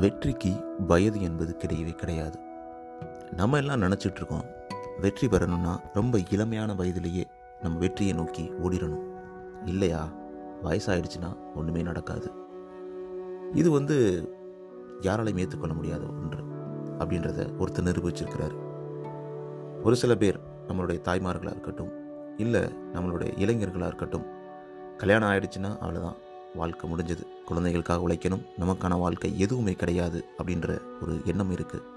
வெற்றிக்கு வயது என்பது கிடையவே கிடையாது. நம்ம எல்லாம் நினச்சிட்டு இருக்கோம் வெற்றி பெறணும்னா ரொம்ப இளமையான வயதிலேயே நம்ம வெற்றியை நோக்கி ஓடிடணும். இல்லையா? வயசாயிடுச்சுன்னா ஒன்றுமே நடக்காது. இது வந்து யாராலையும் ஏற்றுக்கொள்ள முடியாத ஒன்று அப்படின்றத ஒருத்தர் நிரூபிச்சிருக்கிறாரு. ஒரு சில பேர் நம்மளுடைய தாய்மார்களாக இருக்கட்டும் இல்லை நம்மளுடைய இளைஞர்களாக இருக்கட்டும் கல்யாணம் ஆகிடுச்சுன்னா அவ்வளோதான் வாழ்க்கை முடிஞ்சது. குழந்தைகளுக்காக உழைக்கணும். நமக்கான வாழ்க்கை எதுவுமே கிடையாது அப்படின்ற ஒரு எண்ணம் இருக்குது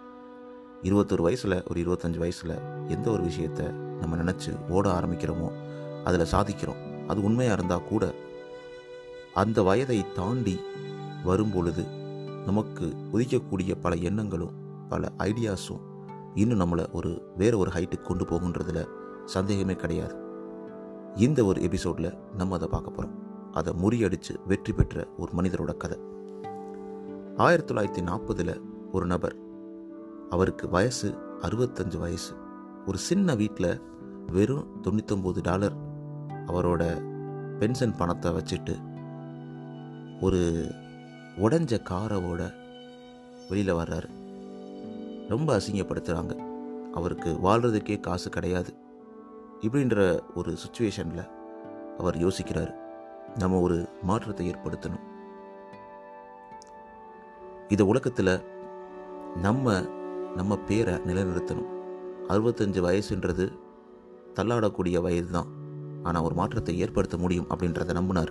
இருபத்தொரு வயசில் ஒரு இருபத்தஞ்சி வயசில் எந்த ஒரு விஷயத்தை நம்ம நினச்சி ஓட ஆரம்பிக்கிறோமோ அதில் சாதிக்கிறோம். அது உண்மையாக இருந்தால் கூட அந்த வயதை தாண்டி வரும்பொழுது நமக்கு உதிக்கக்கூடிய பல எண்ணங்களும் பல ஐடியாஸும் இன்னும் நம்மளை ஒரு வேற ஒரு ஹைட்டுக்கு கொண்டு போகுன்றதில் சந்தேகமே கிடையாது. இந்த ஒரு எபிசோடில் நம்ம அதை பார்க்க போகிறோம் அதை முறியடித்து வெற்றி பெற்ற ஒரு மனிதரோட கதை. ஆயிரத்தி தொள்ளாயிரத்தி நாற்பதில் ஒரு நபர் அவருக்கு வயசு அறுபத்தஞ்சு வயசு. ஒரு சின்ன வீட்டில் வெறும் தொண்ணூத்தொம்பது டாலர் அவரோட பென்ஷன் பணத்தை வச்சுட்டு ஒரு உடஞ்ச காரோட வெளியில் வர்றாரு. ரொம்ப அசிங்கப்படுத்துகிறாங்க அவருக்கு வாழ்கிறதுக்கே காசு கிடையாது. இப்படின்ற ஒரு சுச்சுவேஷனில் அவர் யோசிக்கிறார். நம்ம ஒரு மாற்றத்தை ஏற்படுத்தணும். இந்த உலகத்தில் நம்ம நம்ம பேரை நிலைநிறுத்தணும். அறுபத்தஞ்சு வயசுன்றது தள்ளாடக்கூடிய வயது தான் ஆனால் ஒரு மாற்றத்தை ஏற்படுத்த முடியும் அப்படின்றத நம்பினார்.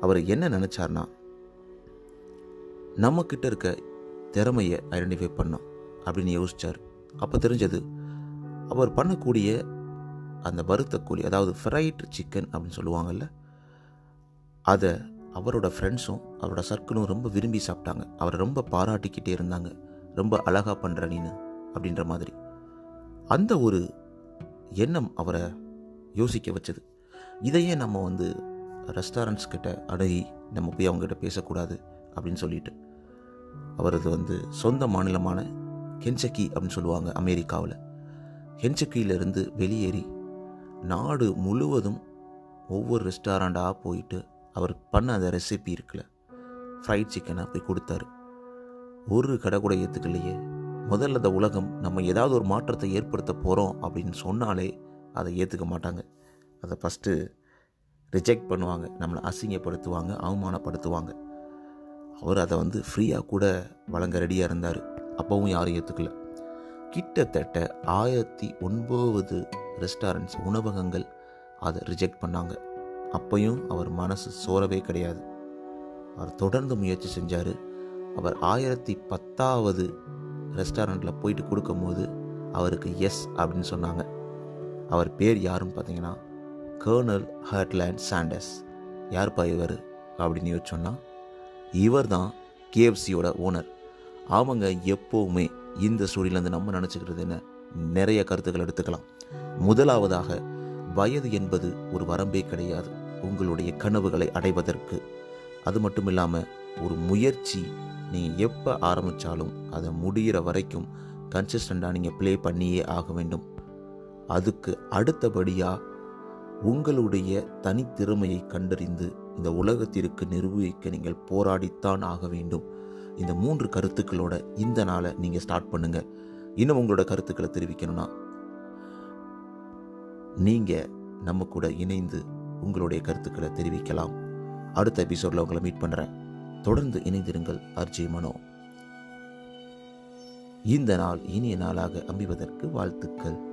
அவர் என்ன நினச்சார்னா நம்மக்கிட்ட இருக்க திறமையை ஐடென்டிஃபை பண்ணோம் அப்படின்னு யோசித்தார் அப்போ தெரிஞ்சது அவர் பண்ணக்கூடிய அந்த வறுத்த அதாவது ஃப்ரைட் சிக்கன் அப்படின்னு சொல்லுவாங்கல்ல அதை அவரோட ஃப்ரெண்ட்ஸும் அவரோட சர்க்கிளும் ரொம்ப விரும்பி சாப்பிட்டாங்க. அவரை ரொம்ப பாராட்டிக்கிட்டே இருந்தாங்க. ரொம்ப அழகாக பண்ணுற நீனு அப்படின்ற மாதிரி. அந்த ஒரு எண்ணம் அவரை யோசிக்க வச்சது. இதையே நம்ம வந்து ரெஸ்டாரண்ட்ஸ் கிட்ட அணுகி நம்ம போய் அவங்ககிட்ட பேசக்கூடாது அப்படின்னு சொல்லிட்டு அவரது வந்து சொந்த மாநிலமான கென்சக்கி அப்படின்னு சொல்லுவாங்க அமெரிக்காவில். கென்சக்கியிலிருந்து வெளியேறி நாடு முழுவதும் ஒவ்வொரு ரெஸ்டாரண்ட்டாக போயிட்டு அவர் பண்ண அந்த ரெசிபி இருக்குல்ல ஃப்ரைட் சிக்கனை போய் கொடுத்தாரு. ஒரு கடை கூட ஏற்றுக்கலையே முதல்ல இந்த உலகம் நம்ம ஏதாவது ஒரு மாற்றத்தை ஏற்படுத்த போகிறோம் அப்படின்னு சொன்னாலே அதை ஏற்றுக்க மாட்டாங்க. அதை ஃபஸ்ட்டு ரிஜெக்ட் பண்ணுவாங்க. நம்மளை அசிங்கப்படுத்துவாங்க அவமானப்படுத்துவாங்க. அவர் அதை வந்து ஃப்ரீயாக கூட வழங்க ரெடியாக இருந்தார். அப்போவும் யாரும் ஏற்றுக்கல கிட்டத்தட்ட ஆயிரத்தி ஒன்பது ரெஸ்டாரண்ட்ஸ் உணவகங்கள் அதை ரிஜெக்ட் பண்ணாங்க. அப்பையும் அவர் மனசு சோரவே கிடையாது. அவர் தொடர்ந்து முயற்சி செஞ்சார். அவர் ஆயிரத்தி பத்தாவது ரெஸ்டாரண்ட்டில் போயிட்டு கொடுக்கும்போது அவருக்கு எஸ் அப்படின்னு சொன்னாங்க. அவர் பேர் யாருன்னு பார்த்தீங்கன்னா கர்னல் ஹர்ட்லேண்ட் சாண்டஸ் யார்ப்பா இவர் அப்படின்னு யோசிச்சோன்னா இவர் தான் கேஎஃப்சியோட ஓனர். அவங்க எப்போவுமே இந்த ஸ்டோரியிலேருந்து நம்ம நினச்சிக்கிறது என்ன? நிறைய கருத்துக்கள் எடுத்துக்கலாம். முதலாவதாக வயது என்பது ஒரு வரம்பே கிடையாது. உங்களுடைய கனவுகளை அடைவதற்கு. அது மட்டும் இல்லாமல் ஒரு முயற்சி நீங்கள் எப்போ ஆரம்பித்தாலும் அதை முடிகிற வரைக்கும் கன்சிஸ்டண்ட்டாக நீங்கள் ப்ளே பண்ணியே ஆக வேண்டும். அதுக்கு அடுத்தபடியாக உங்களுடைய தனித்திறமையை கண்டறிந்து இந்த உலகத்திற்கு நிரூபிக்க நீங்கள் போராடித்தான் ஆக வேண்டும். இந்த மூன்று கருத்துக்களோட இந்த நாளை நீங்கள் ஸ்டார்ட் பண்ணுங்கள் இன்னும் உங்களோட கருத்துக்களை தெரிவிக்கணும்னா நீங்கள் நம்ம கூட இணைந்து உங்களுடைய கருத்துக்களை தெரிவிக்கலாம். அடுத்த எபிசோடில் உங்களை மீட் பண்ணுறேன் தொடர்ந்து இணைந்திருங்கள் அர்ஜி மனோ. இந்த நாள் இனிய நாளாக அமைவதற்கு வாழ்த்துக்கள்.